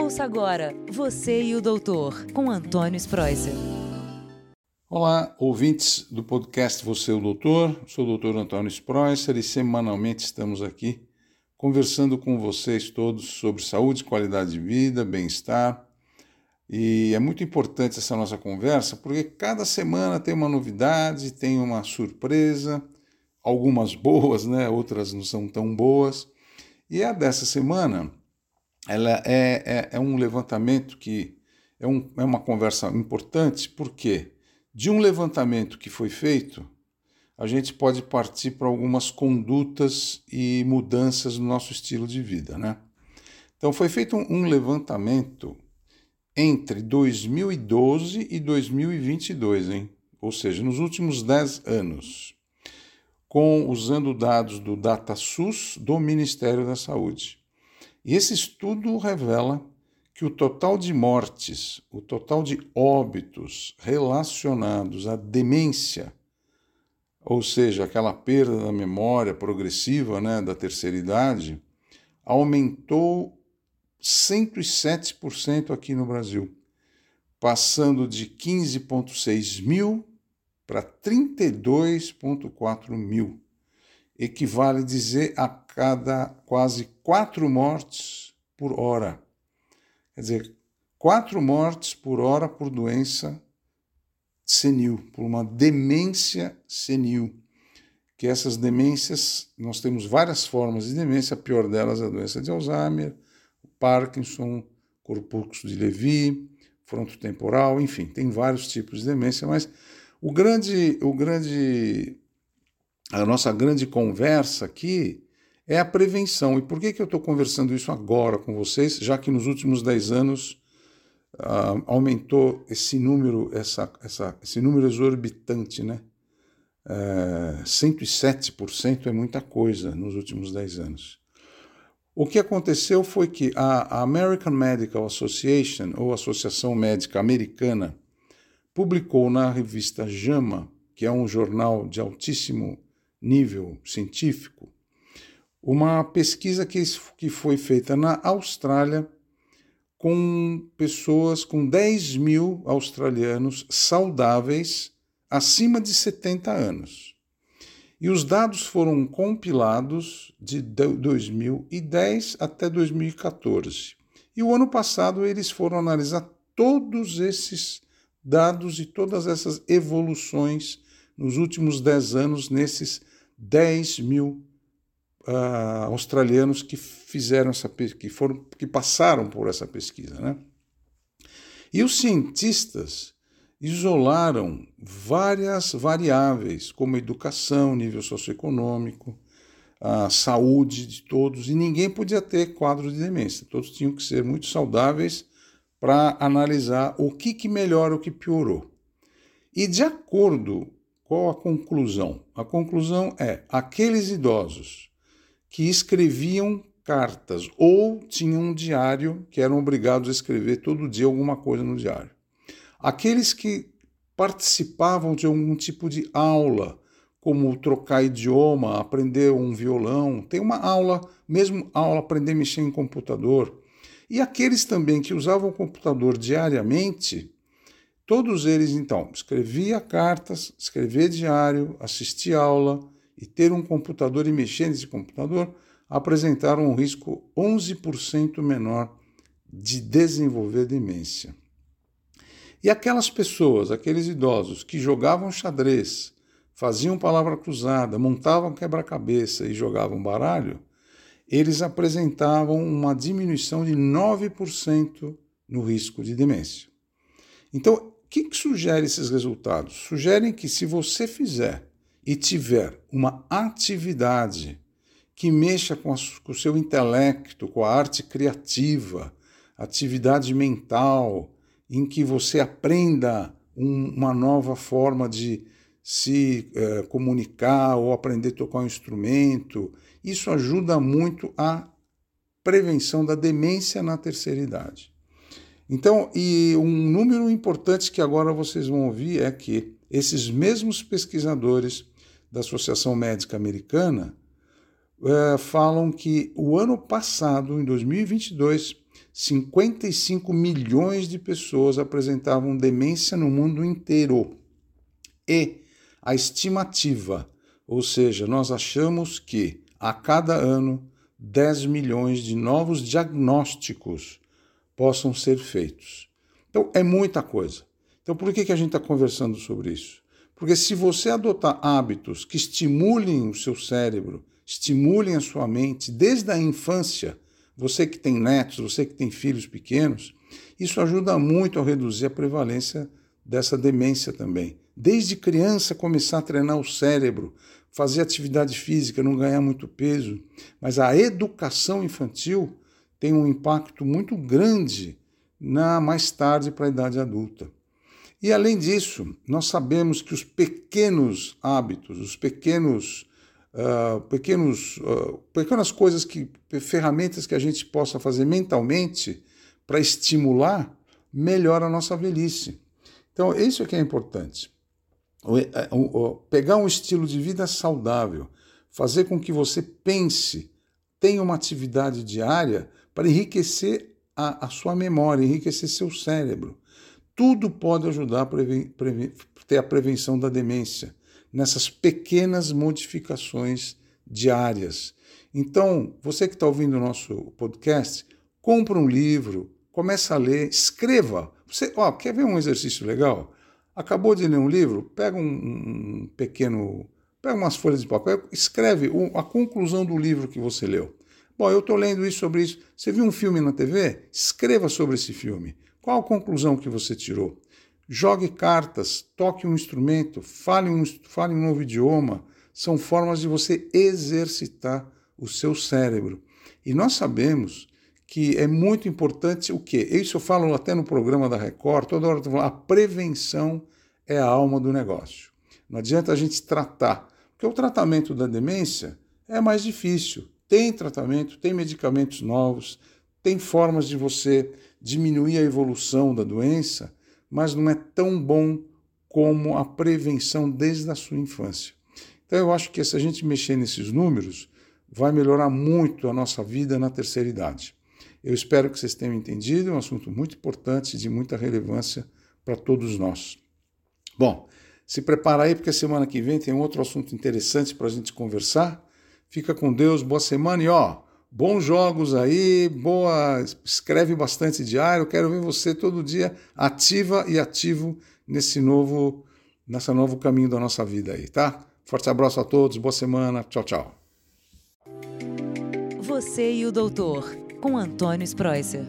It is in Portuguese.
Ouça agora Você e o Doutor, com Antônio Spreuser. Olá, ouvintes do podcast Você e o Doutor. Sou o doutor Antônio Spreuser e semanalmente estamos aqui conversando com vocês todos sobre saúde, qualidade de vida, bem-estar. E é muito importante essa nossa conversa porque cada semana tem uma novidade, tem uma surpresa, algumas boas, né? outras não são tão boas. E a dessa semana ela é, é, é um levantamento que é, um, é uma conversa importante, porque de um levantamento que foi feito, a gente pode partir para algumas condutas e mudanças no nosso estilo de vida, né? Então foi feito um, levantamento entre 2012 e 2022, hein? Ou seja, nos últimos 10 anos, com usando dados do DataSUS do Ministério da Saúde. E esse estudo revela que o total de mortes, o total de óbitos relacionados à demência, ou seja, aquela perda da memória progressiva né, da terceira idade, aumentou 107% aqui no Brasil, passando de 15,6 mil para 32,4 mil equivale dizer a cada quase quatro mortes por hora. Quer dizer, quatro mortes por hora por doença senil, por uma demência senil. Que essas demências, nós temos várias formas de demência, a pior delas é a doença de Alzheimer, Parkinson, corpúsculo de Levy, frontotemporal, enfim, tem vários tipos de demência, mas o grande, o grande a nossa grande conversa aqui é a prevenção. E por que, que eu estou conversando isso agora com vocês, já que nos últimos 10 anos uh, aumentou esse número, essa, essa, esse número exorbitante, né? Uh, é, 107% é muita coisa nos últimos 10 anos. O que aconteceu foi que a American Medical Association, ou Associação Médica Americana, publicou na revista JAMA, que é um jornal de altíssimo nível científico, uma pesquisa que, que foi feita na Austrália com pessoas, com 10 mil australianos saudáveis acima de 70 anos. E os dados foram compilados de 2010 até 2014. E o ano passado eles foram analisar todos esses dados e todas essas evoluções nos últimos 10 anos nesses 10 mil uh, australianos que fizeram essa que foram que passaram por essa pesquisa, né? E os cientistas isolaram várias variáveis, como educação, nível socioeconômico, a saúde de todos, e ninguém podia ter quadro de demência. Todos tinham que ser muito saudáveis para analisar o que, que melhora, o que piorou. E de acordo qual a conclusão? A conclusão é: aqueles idosos que escreviam cartas ou tinham um diário que eram obrigados a escrever todo dia alguma coisa no diário. Aqueles que participavam de algum tipo de aula, como trocar idioma, aprender um violão, tem uma aula, mesmo aula aprender a mexer em computador. E aqueles também que usavam o computador diariamente, Todos eles, então, escrevia cartas, escrever diário, assistir aula e ter um computador e mexer nesse computador apresentaram um risco 11% menor de desenvolver demência. E aquelas pessoas, aqueles idosos que jogavam xadrez, faziam palavra cruzada, montavam quebra-cabeça e jogavam baralho, eles apresentavam uma diminuição de 9% no risco de demência. Então, que, que sugere esses resultados? Sugerem que se você fizer e tiver uma atividade que mexa com, a, com o seu intelecto, com a arte criativa, atividade mental, em que você aprenda um, uma nova forma de se eh, comunicar ou aprender a tocar um instrumento, isso ajuda muito a prevenção da demência na terceira idade. Então, e um número importante que agora vocês vão ouvir é que esses mesmos pesquisadores da Associação Médica Americana é, falam que o ano passado, em 2022, 55 milhões de pessoas apresentavam demência no mundo inteiro. E a estimativa, ou seja, nós achamos que a cada ano 10 milhões de novos diagnósticos possam ser feitos. Então, é muita coisa. Então, por que, que a gente está conversando sobre isso? Porque se você adotar hábitos que estimulem o seu cérebro, estimulem a sua mente desde a infância, você que tem netos, você que tem filhos pequenos, isso ajuda muito a reduzir a prevalência dessa demência também. Desde criança começar a treinar o cérebro, fazer atividade física, não ganhar muito peso, mas a educação infantil tem um impacto muito grande na mais tarde para a idade adulta. E além disso, nós sabemos que os pequenos hábitos, os pequenos, uh, pequenos, uh, pequenas coisas que, ferramentas que a gente possa fazer mentalmente para estimular, melhora a nossa velhice. Então, isso é que é importante. É, pegar um estilo de vida saudável, fazer com que você pense, tenha uma atividade diária para enriquecer a, a sua memória, enriquecer seu cérebro. Tudo pode ajudar a preven, preven, ter a prevenção da demência, nessas pequenas modificações diárias. Então, você que está ouvindo o nosso podcast, compra um livro, começa a ler, escreva. Você, ó, quer ver um exercício legal? Acabou de ler um livro? Pega um, um pequeno, pega umas folhas de papel, escreve a conclusão do livro que você leu. Bom, eu estou lendo isso sobre isso. Você viu um filme na TV? Escreva sobre esse filme. Qual a conclusão que você tirou? Jogue cartas, toque um instrumento, fale um, fale um novo idioma. São formas de você exercitar o seu cérebro. E nós sabemos que é muito importante o quê? Isso eu falo até no programa da Record, toda hora eu falando, a prevenção é a alma do negócio. Não adianta a gente tratar, porque o tratamento da demência é mais difícil. Tem tratamento, tem medicamentos novos, tem formas de você diminuir a evolução da doença, mas não é tão bom como a prevenção desde a sua infância. Então eu acho que se a gente mexer nesses números, vai melhorar muito a nossa vida na terceira idade. Eu espero que vocês tenham entendido, é um assunto muito importante e de muita relevância para todos nós. Bom, se prepara aí, porque semana que vem tem outro assunto interessante para a gente conversar. Fica com Deus, boa semana e ó, Bons jogos aí, boa, escreve bastante diário. Quero ver você todo dia ativa e ativo nesse novo, nessa novo caminho da nossa vida aí, tá? Forte abraço a todos, boa semana, tchau, tchau. Você e o doutor, com Antônio Spreuser.